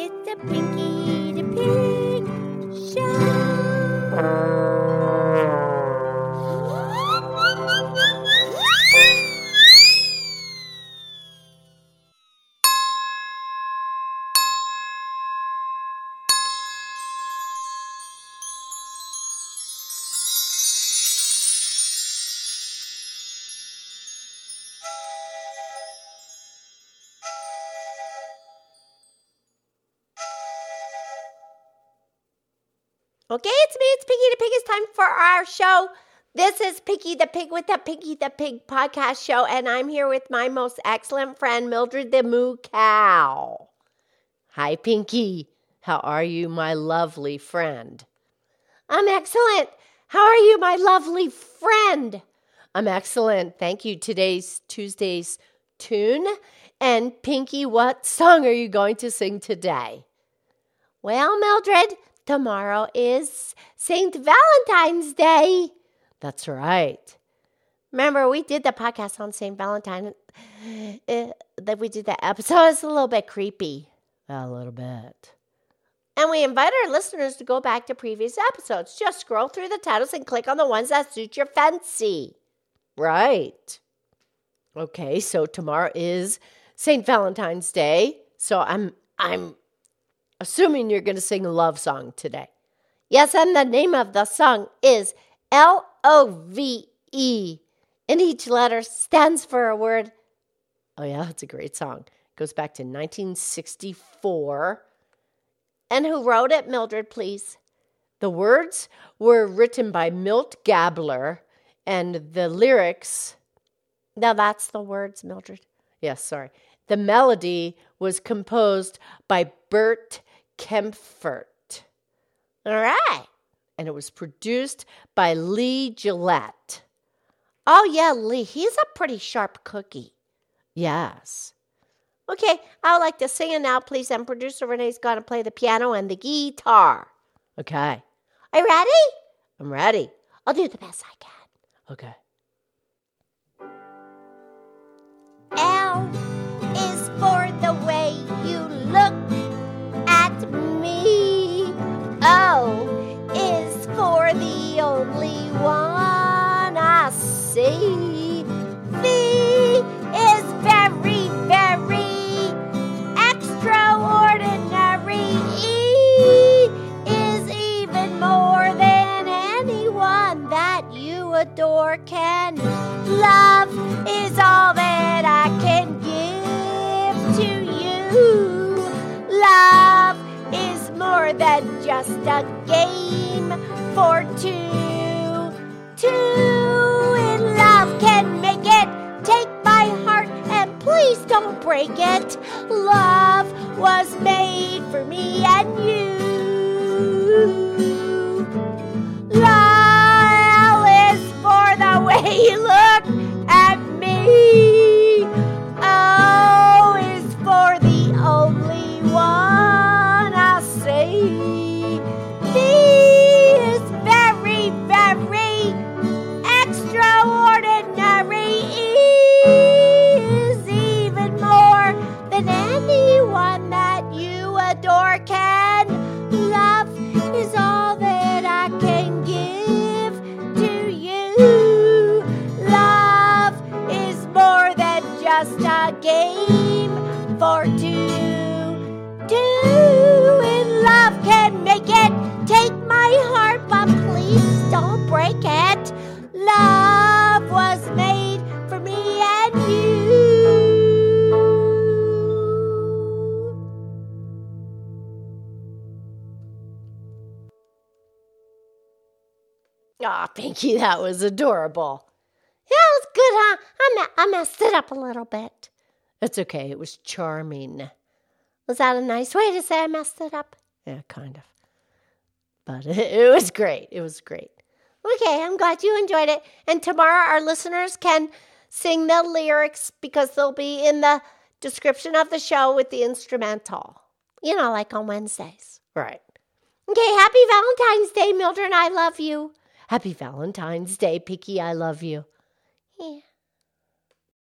It's a Pinkie Okay, it's me, it's Pinkie the Pig. It's time for our show. This is Pinkie the Pig with the Pinkie the Pig podcast show, and I'm here with my most excellent friend, Mildred the Moo Cow. Hi, Pinkie. How are you, my lovely friend? I'm excellent. How are you, my lovely friend? I'm excellent. Thank you. Today's Tuesday's tune. And Pinkie, what song are you going to sing today? Well, Mildred, tomorrow is St. Valentine's Day. That's right. Remember, we did the podcast on St. Valentine. Uh, that we did that episode. It's a little bit creepy. A little bit. And we invite our listeners to go back to previous episodes. Just scroll through the titles and click on the ones that suit your fancy. Right. Okay, so tomorrow is St. Valentine's Day. So I'm I'm assuming you're going to sing a love song today. Yes, and the name of the song is L O V E. And each letter stands for a word. Oh, yeah, it's a great song. It goes back to 1964. And who wrote it, Mildred, please? The words were written by Milt Gabler, and the lyrics. Now, that's the words, Mildred. Yes, sorry. The melody was composed by Bert Kaempfert. All right. And it was produced by Lee Gillette. Oh, yeah, Lee. He's a pretty sharp cookie. Yes. Okay, I would like to sing it now, please. And producer Renee's going to play the piano and the guitar. Okay. Are you ready? I'm ready. I'll do the best I can. Okay. Can. Love is all that I can give to you. Love is more than just a game for two. The way you look at me. Oh, o is for the only one I see. V Aw, Pinkie, that was adorable. Yeah, it was good, huh? I, me- I messed it up a little bit. That's okay. It was charming. Was that a nice way to say I messed it up? Yeah, kind of. But it was great. It was great. Okay, I'm glad you enjoyed it. And tomorrow our listeners can sing the lyrics because they'll be in the description of the show with the instrumental. You know, like on Wednesdays. Right. Okay, happy Valentine's Day, Mildred. I love you. Happy Valentine's Day, Picky. I love you. Yeah.